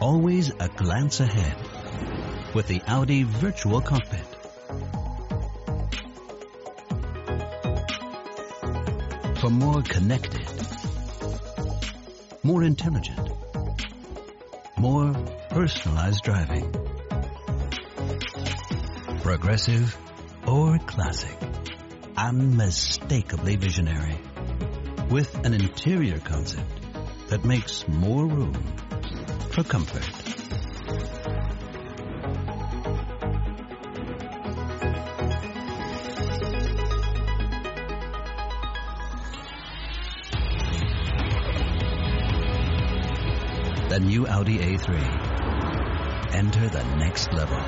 Always a glance ahead with the Audi Virtual Cockpit. For more connected, more intelligent, more personalized driving. Progressive or classic. Unmistakably visionary. With an interior concept that makes more room for comfort. The new Audi A3. Enter the next level.